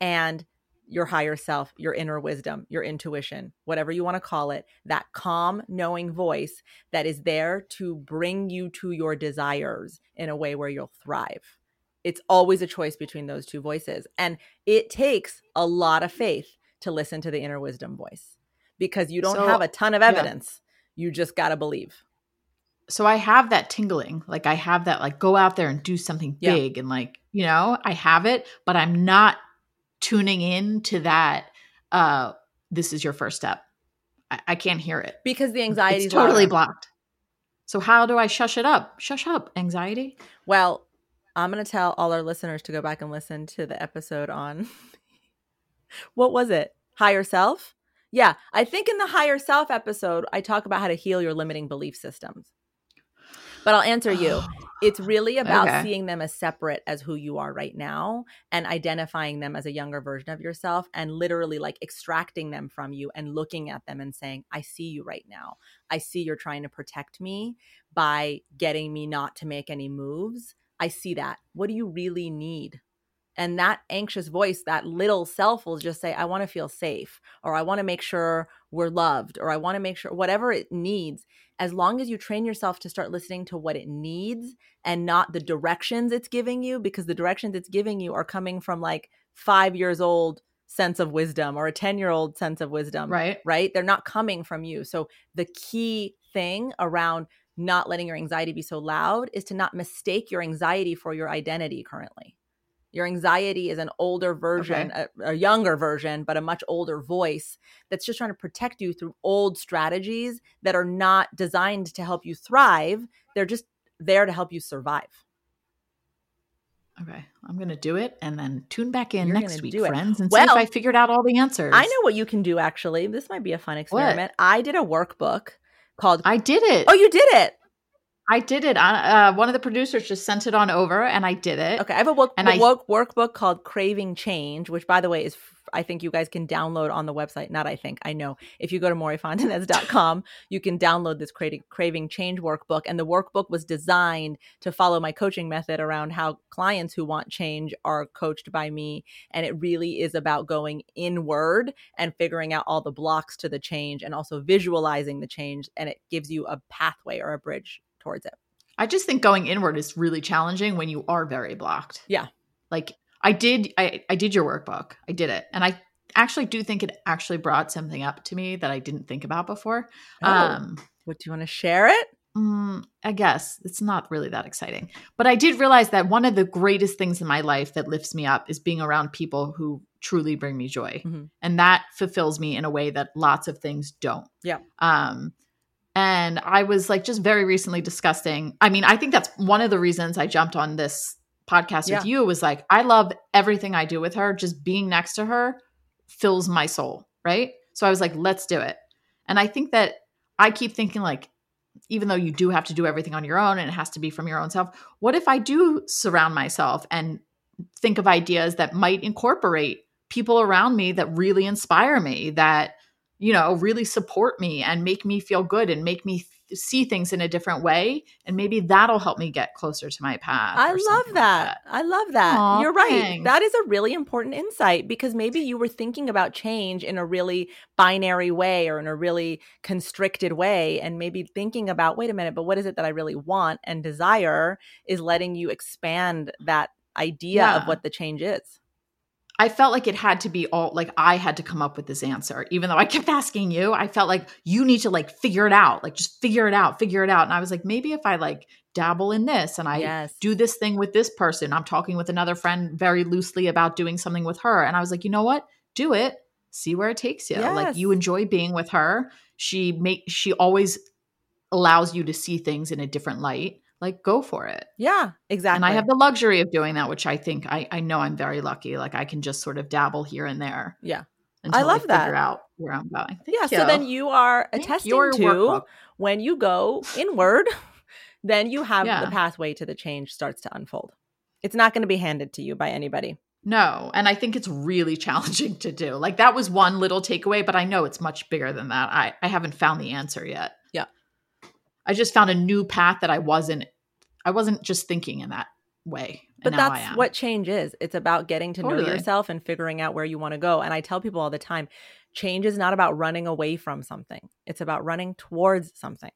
and your higher self, your inner wisdom, your intuition, whatever you want to call it, that calm, knowing voice that is there to bring you to your desires in a way where you'll thrive. It's always a choice between those two voices. And it takes a lot of faith to listen to the inner wisdom voice because you don't so, have a ton of evidence. Yeah. You just got to believe. So I have that tingling. Like I have that, like, go out there and do something yeah. big. And like, you know, I have it, but I'm not tuning in to that. Uh, this is your first step. I, I can't hear it because the anxiety is totally blocked. So how do I shush it up? Shush up, anxiety. Well, I'm going to tell all our listeners to go back and listen to the episode on what was it? Higher self? Yeah, I think in the higher self episode, I talk about how to heal your limiting belief systems. But I'll answer you. It's really about okay. seeing them as separate as who you are right now and identifying them as a younger version of yourself and literally like extracting them from you and looking at them and saying, I see you right now. I see you're trying to protect me by getting me not to make any moves I see that. What do you really need? And that anxious voice, that little self will just say, I want to feel safe, or I want to make sure we're loved, or I want to make sure whatever it needs. As long as you train yourself to start listening to what it needs and not the directions it's giving you, because the directions it's giving you are coming from like five years old sense of wisdom or a 10 year old sense of wisdom. Right. Right. They're not coming from you. So the key thing around not letting your anxiety be so loud is to not mistake your anxiety for your identity currently. Your anxiety is an older version, okay. a, a, younger version, but a much older voice that's just trying to protect you through old strategies that are not designed to help you thrive. They're just there to help you survive. Okay, I'm going to do it and then tune back in You're next week, friends, and well, see if I figured out all the answers. I know what you can do actually. This might be a fun experiment. What? I did a workbook called I did it. Oh, you did it. I did it. Uh, one of the producers just sent it on over, and I did it. Okay, I have a work, and a I, workbook called Craving Change, which, by the way, is I think you guys can download on the website. Not I think, I know. If you go to moryfontanez.com, you can download this Craving, Craving Change workbook. And the workbook was designed to follow my coaching method around how clients who want change are coached by me. And it really is about going inward and figuring out all the blocks to the change and also visualizing the change. And it gives you a pathway or a bridge towards it. I just think going inward is really challenging when you are very blocked. Yeah. Like I did I, I did your workbook. I did it. And I actually do think it actually brought something up to me that I didn't think about before. Oh, um what do you want to share it? Mm, I guess it's not really that exciting. But I did realize that one of the greatest things in my life that lifts me up is being around people who truly bring me joy. Mm-hmm. And that fulfills me in a way that lots of things don't. Yeah. Um and I was like just very recently discussing. I mean, I think that's one of the reasons I jumped on this podcast yeah. with you was like I love everything I do with her. Just being next to her fills my soul, right? So I was like, let's do it. And I think that I keep thinking like even though you do have to do everything on your own and it has to be from your own self, what if I do surround myself and think of ideas that might incorporate people around me that really inspire me, that you know, really support me and make me feel good and make me see things in a different way. And maybe that'll help me get closer to my path. I love that. Like that. I love that. Aww, You're right. Thanks. That is a really important insight because maybe you were thinking about change in a really binary way or in a really constricted way. And maybe thinking about, wait a minute, but what is it that I really want and desire is letting you expand that idea yeah. of what the change is. I felt like it had to be all like I had to come up with this answer. Even though I kept asking you, I felt like you need to like figure it out. Like just figure it out, figure it out. And I was like, maybe if I like dabble in this and I yes. do this thing with this person, I'm talking with another friend very loosely about doing something with her. And I was like, you know what? Do it. see where it takes you. Yes. Like you enjoy being with her. She make she always allows you to see things in a different light. Like go for it. Yeah, exactly. And I have the luxury of doing that, which I think I, I know I'm very lucky. Like I can just sort of dabble here and there. Yeah. I love figure that. out where I'm going. Thank yeah, you. so then you are attesting your to workbook. when you go inward, then you have Yeah. the pathway to the change starts to unfold. It's not going to be handed to you by anybody. No, and I think it's really challenging to do. Like that was one little takeaway, but I know it's much bigger than that. I I haven't found the answer yet. Yeah. I just found a new path that I wasn't I wasn't just thinking in that way. But that's what change is. It's about getting to know yourself and figuring out where you want to go. And I tell people all the time, change is not about running away from something. It's about running towards something.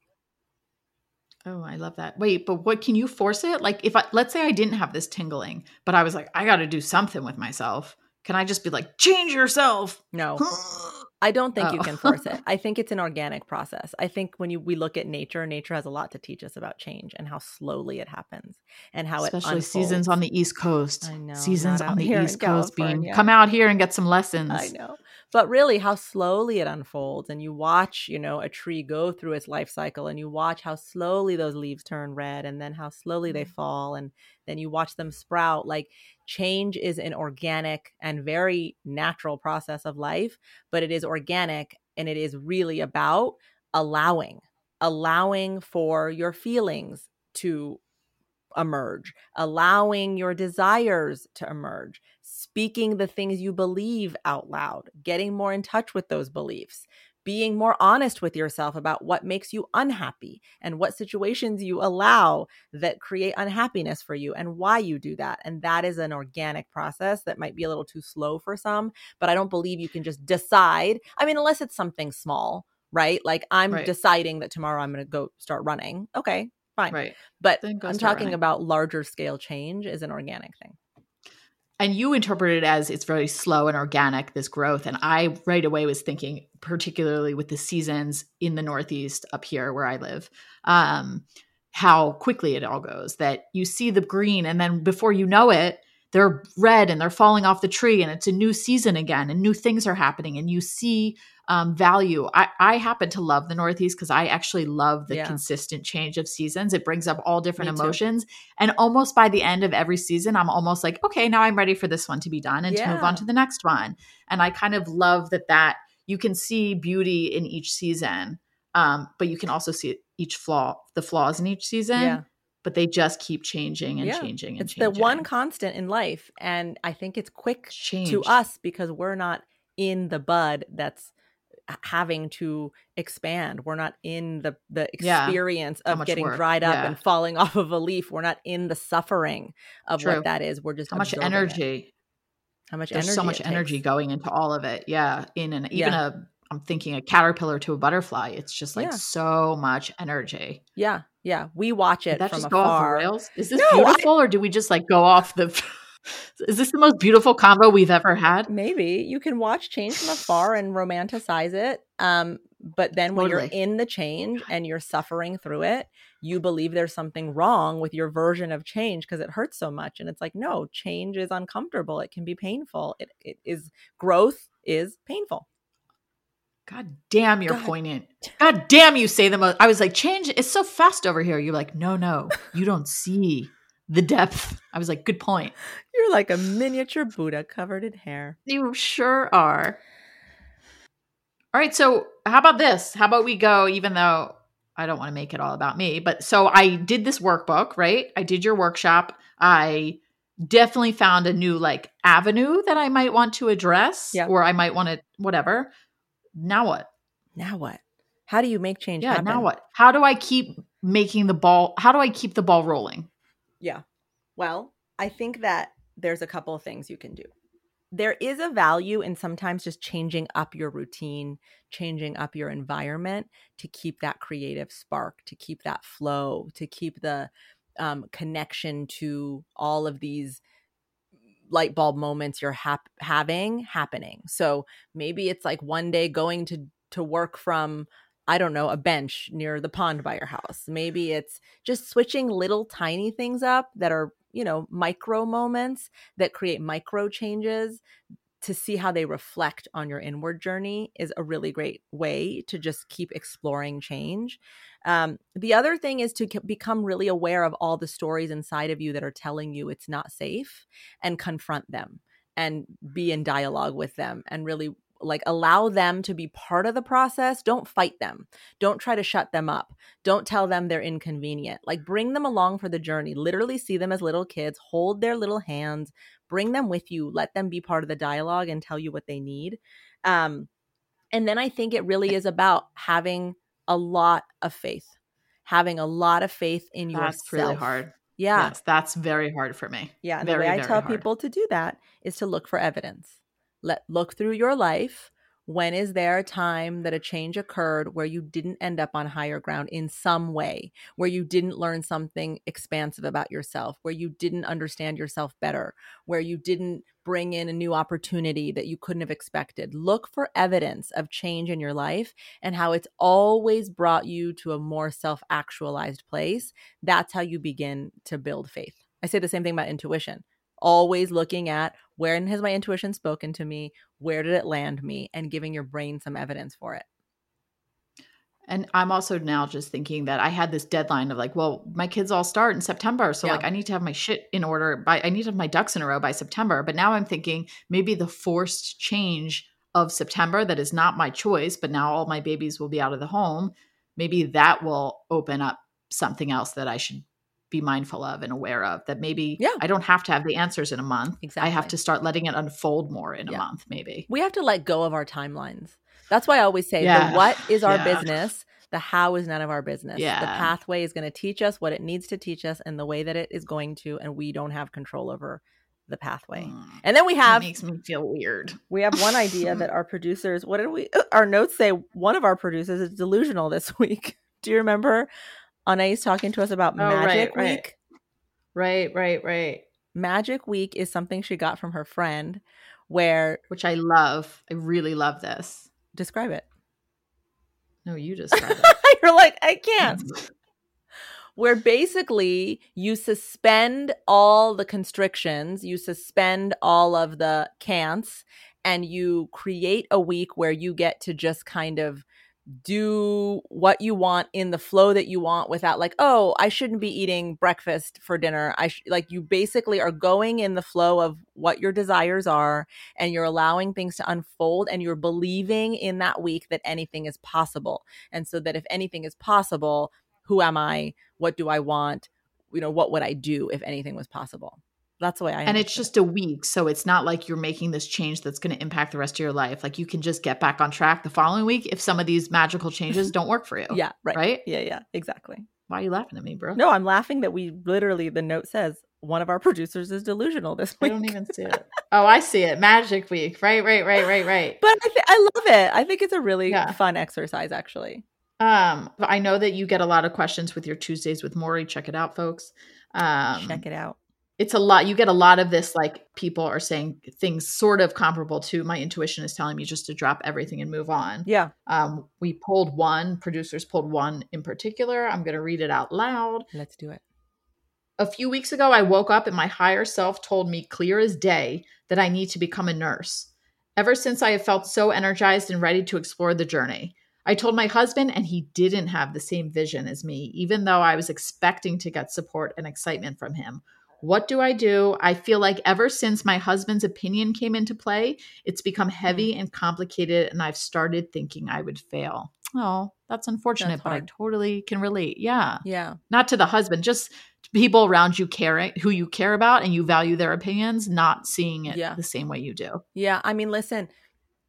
Oh, I love that. Wait, but what can you force it? Like if I let's say I didn't have this tingling, but I was like I got to do something with myself. Can I just be like change yourself? No. I don't think you Oh. can force it. I think it's an organic process. I think when you we look at nature, nature has a lot to teach us about change and how slowly it happens and how Especially it seasons on the East Coast. I know, Seasons on the East Coast being come out here and get some lessons. I know. But really how slowly it unfolds and you watch, you know, a tree go through its life cycle and you watch how slowly those leaves turn red and then how slowly they Mhm. fall and then you watch them sprout. Like change is an organic and very natural process of life, but it is organic and it is really about allowing, allowing for your feelings to emerge, allowing your desires to emerge, speaking the things you believe out loud, getting more in touch with those beliefs, being more honest with yourself about what makes you unhappy and what situations you allow that create unhappiness for you and why you do that. And that is an organic process that might be a little too slow for some, but I don't believe you can just decide. I mean, unless it's something small, right? Like I'm Right. deciding that tomorrow I'm going to go start running. Okay, fine. Right. But I'm talking running. about larger scale change is an organic thing. And you interpret it as it's very slow and organic this growth. And i right away was thinking particularly with the seasons in the northeast up here where i live um how quickly it all goes that you see the green and then before you know it they're red and they're falling off the tree and it's a new season again and new things are happening. And you see um, value i, I happen to love the northeast because i actually love the Yeah. consistent change of seasons it brings up all different Me too. emotions and almost by the end of every season i'm almost like okay now i'm ready for this one to be done and to move on to the next one and i kind of love that that you can see beauty in each season um, but you can also see each flaw the flaws in each season Yeah. but they just keep changing and Yeah. changing and It's changing the one constant in life. And I think it's quick change to us because we're not in the bud that's having to expand. We're not in the the experience How of getting work. dried up Yeah. and falling off of a leaf. We're not in the suffering of True. what that is. We're just how much absorbing it. energy How much there's energy so much energy takes. going into all of it yeah in an even Yeah. a i'm thinking a caterpillar to a butterfly it's just like Yeah. so much energy Yeah, yeah. We watch Did it that from just go off the rails is this No, I- beautiful or do we just like go off the is this the most beautiful combo we've ever had Maybe you can watch change from afar and romanticize it. Um, but then when you're in the change and you're suffering through it, you believe there's something wrong with your version of change because it hurts so much. And it's like, no, change is uncomfortable. It can be painful. It, it is growth is painful. god damn you're God. poignant god damn you say the most i was like change is so fast over here you're like no no you don't see the depth i was like good point You're like a miniature Buddha covered in hair. You sure are. All right, so how about this? How about we go, even though I don't want to make it all about me, but so I did this workbook, right? I did your workshop. I definitely found a new like avenue that I might want to address, Yeah. or I might want to whatever. Now what? Now what? How do you make change Yeah, happen? now what? How do I keep making the ball? How do I keep the ball rolling? Yeah. Well, I think that there's a couple of things you can do. There is a value in sometimes just changing up your routine, changing up your environment to keep that creative spark, to keep that flow, to keep the um, connection to all of these light bulb moments you're hap- having happening. So maybe it's like one day going to to work from I don't know, a bench near the pond by your house. Maybe it's just switching little tiny things up that are, you know, micro moments that create micro changes to see how they reflect on your inward journey is a really great way to just keep exploring change. Um, the other thing is to become really aware of all the stories inside of you that are telling you it's not safe and confront them and be in dialogue with them and really like allow them to be part of the process don't fight them. Don't try to shut them up. Don't tell them they're inconvenient. Like bring them along for the journey. Literally see them as little kids hold their little hands bring them with you let them be part of the dialogue and tell you what they need. Um, and then i think it really is about having a lot of faith having a lot of faith in that's yourself. really hard. Yeah. Yes, that's very hard for me. Yeah and very, the way i tell hard. people to do that is to look for evidence let look through your life. When is there a time that a change occurred where you didn't end up on higher ground in some way? Where you didn't learn something expansive about yourself? Where you didn't understand yourself better? Where you didn't bring in a new opportunity that you couldn't have expected? Look for evidence of change in your life and how it's always brought you to a more self-actualized place. That's how you begin to build faith. I say the same thing about intuition. Always looking at where has my intuition spoken to me? Where did it land me? And giving your brain some evidence for it. And I'm also now just thinking that I had this deadline of like, well, my kids all start in September. So, yeah. like, I need to have my shit in order by, I need to have my ducks in a row by September. But now I'm thinking maybe the forced change of September that is not my choice, but now all my babies will be out of the home. Maybe that will open up something else that I should be mindful of and aware of that maybe yeah. I don't have to have the answers in a month. Exactly. I have to start letting it unfold more in yeah. a month, maybe. We have to let go of our timelines. That's why I always say yeah. the what is our business, the how is none of our business. Yeah. The pathway is going to teach us what it needs to teach us and the way that it is going to, and we don't have control over the pathway. Mm. And then we have that makes me feel weird. We have one idea that our producers, what did we our notes say one of our producers is delusional this week. Do you remember Anais talking to us about oh, Magic right, Week. Right, right, right. Magic Week is something she got from her friend where which I love. I really love this. Describe it. No, you describe it. You're like, I can't. where basically you suspend all the constrictions, you suspend all of the can'ts, and you create a week where you get to just kind of do what you want in the flow that you want without like oh i shouldn't be eating breakfast for dinner. I sh-, like you basically are going in the flow of what your desires are and you're allowing things to unfold and you're believing in that week that anything is possible. And so that if anything is possible who am i? What do i want? You know what would i do if anything was possible that's the way I. Am. And it's just a week, so it's not like you're making this change that's going to impact the rest of your life. Like you can just get back on track the following week if some of these magical changes don't work for you. yeah, right. Right? Yeah, yeah, exactly. Why are you laughing at me, bro? No, I'm laughing that we literally the note says one of our producers is delusional this week. I don't even see it. oh, I see it. Magic week. Right, right, right, right, right. But I, th- I love it. I think it's a really yeah. fun exercise, actually. Um, I know that you get a lot of questions with your Tuesdays with Mory. Check it out, folks. Um, Check it out it's a lot you get a lot of this like people are saying things sort of comparable to my intuition is telling me just to drop everything and move on. Yeah. Um we pulled one producers pulled one in particular. I'm going to read it out loud. Let's do it. A few weeks ago i woke up and my higher self told me clear as day that i need to become a nurse. Ever since i have felt so energized and ready to explore the journey. I told my husband, and he didn't have the same vision as me, even though I was expecting to get support and excitement from him. What do I do? I feel like ever since my husband's opinion came into play, it's become heavy mm. and complicated, and I've started thinking I would fail. Oh, that's unfortunate, that's but I totally can relate. Yeah. Yeah. Not to the husband, just people around you caring who you care about and you value their opinions, not seeing it yeah. the same way you do. Yeah. I mean, listen,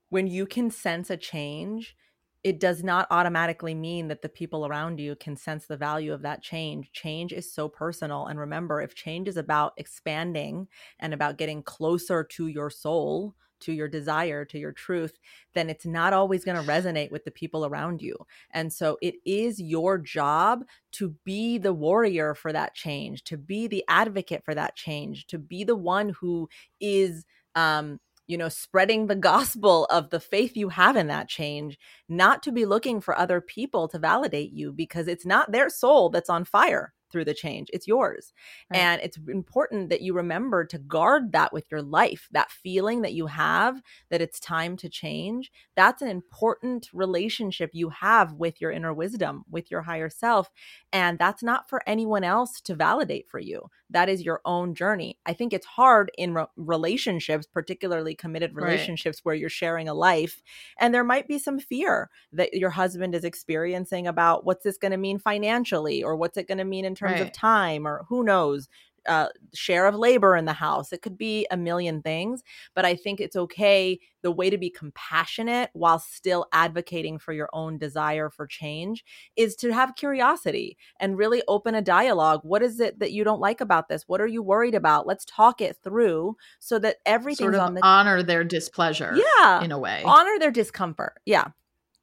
when you can sense a change, it does not automatically mean that the people around you can sense the value of that change. Change is so personal. And remember, if change is about expanding and about getting closer to your soul, to your desire, to your truth, then it's not always going to resonate with the people around you. And so it is your job to be the warrior for that change, to be the advocate for that change, to be the one who is um you know, spreading the gospel of the faith you have in that change, not to be looking for other people to validate you because it's not their soul that's on fire. Through the change. It's yours. Right. And it's important that you remember to guard that with your life, that feeling that you have that it's time to change. That's an important relationship you have with your inner wisdom, with your higher self. And that's not for anyone else to validate for you. That is your own journey. I think it's hard in re- relationships, particularly committed Right. relationships where you're sharing a life. And there might be some fear that your husband is experiencing about what's this going to mean financially or what's it going to mean in terms of time or who knows uh, share of labor in the house it could be a million things but i think it's okay the way to be compassionate while still advocating for your own desire for change is to have curiosity and really open a dialogue. What is it that you don't like about this? What are you worried about? Let's talk it through so that everything's sort of on the honor their displeasure yeah in a way. honor their discomfort. Yeah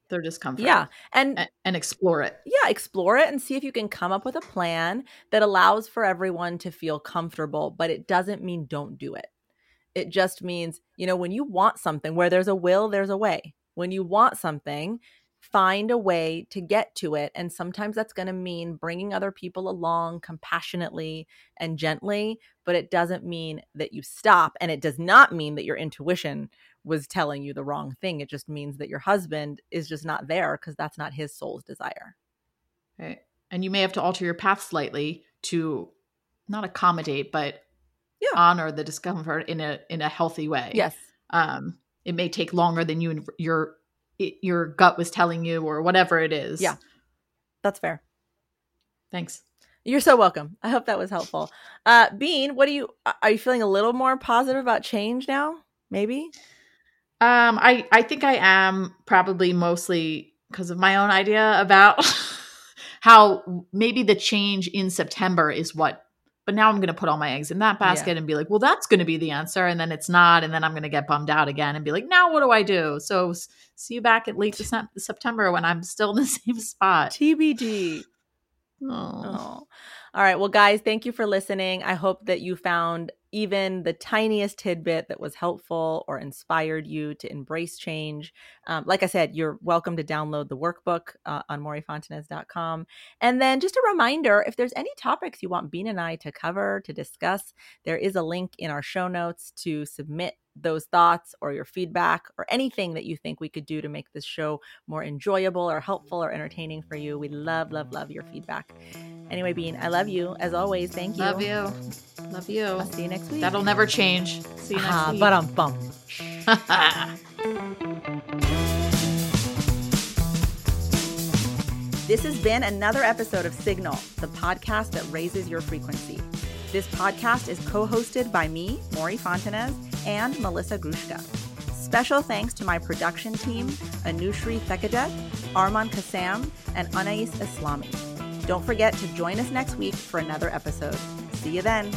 their discomfort yeah and a- and explore it yeah, explore it and see if you can come up with a plan that allows for everyone to feel comfortable, but it doesn't mean don't do it. It just means, you know, when you want something, where there's a will, there's a way. When you want something, find a way to get to it. And sometimes that's going to mean bringing other people along compassionately and gently, but it doesn't mean that you stop. And it does not mean that your intuition was telling you the wrong thing. It just means that your husband is just not there because that's not his soul's desire. right and you may have to alter your path slightly to not accommodate but Yeah. honor the discomfort in a in a healthy way Yes. um it may take longer than you and your your gut was telling you or whatever it is Yeah. That's fair. thanks You're so welcome. I hope that was helpful. Uh, Bean, what do you are you feeling a little more positive about change now? Maybe. Um, I I think I am probably mostly because of my own idea about how maybe the change in September is what. But now I'm going to put all my eggs in that basket and be like, well, that's going to be the answer, and then it's not, and then I'm going to get bummed out again and be like, now what do I do? So see you back at late December, September when I'm still in the same spot. TBD. Oh. Oh. All right. Well, guys, thank you for listening. I hope that you found even the tiniest tidbit that was helpful or inspired you to embrace change. Um, like I said, you're welcome to download the workbook uh, on moryfontanez.com. And then just a reminder if there's any topics you want Bean and I to cover, to discuss, there is a link in our show notes to submit those thoughts or your feedback or anything that you think we could do to make this show more enjoyable or helpful or entertaining for you. We love, love, love your feedback. Anyway, Bean, I love you. As always, thank you. Love you. Love you. I'll see you next week. That'll never change. See you next Ah, week. but um bum. This has been another episode of Signal, the podcast that raises your frequency. This podcast is co hosted by me, Mory Fontanez, and Melissa Grushka. Special thanks to my production team, Anushri Thekadet, Arman Kassam, and Anais Islami. Don't forget to join us next week for another episode. See you then.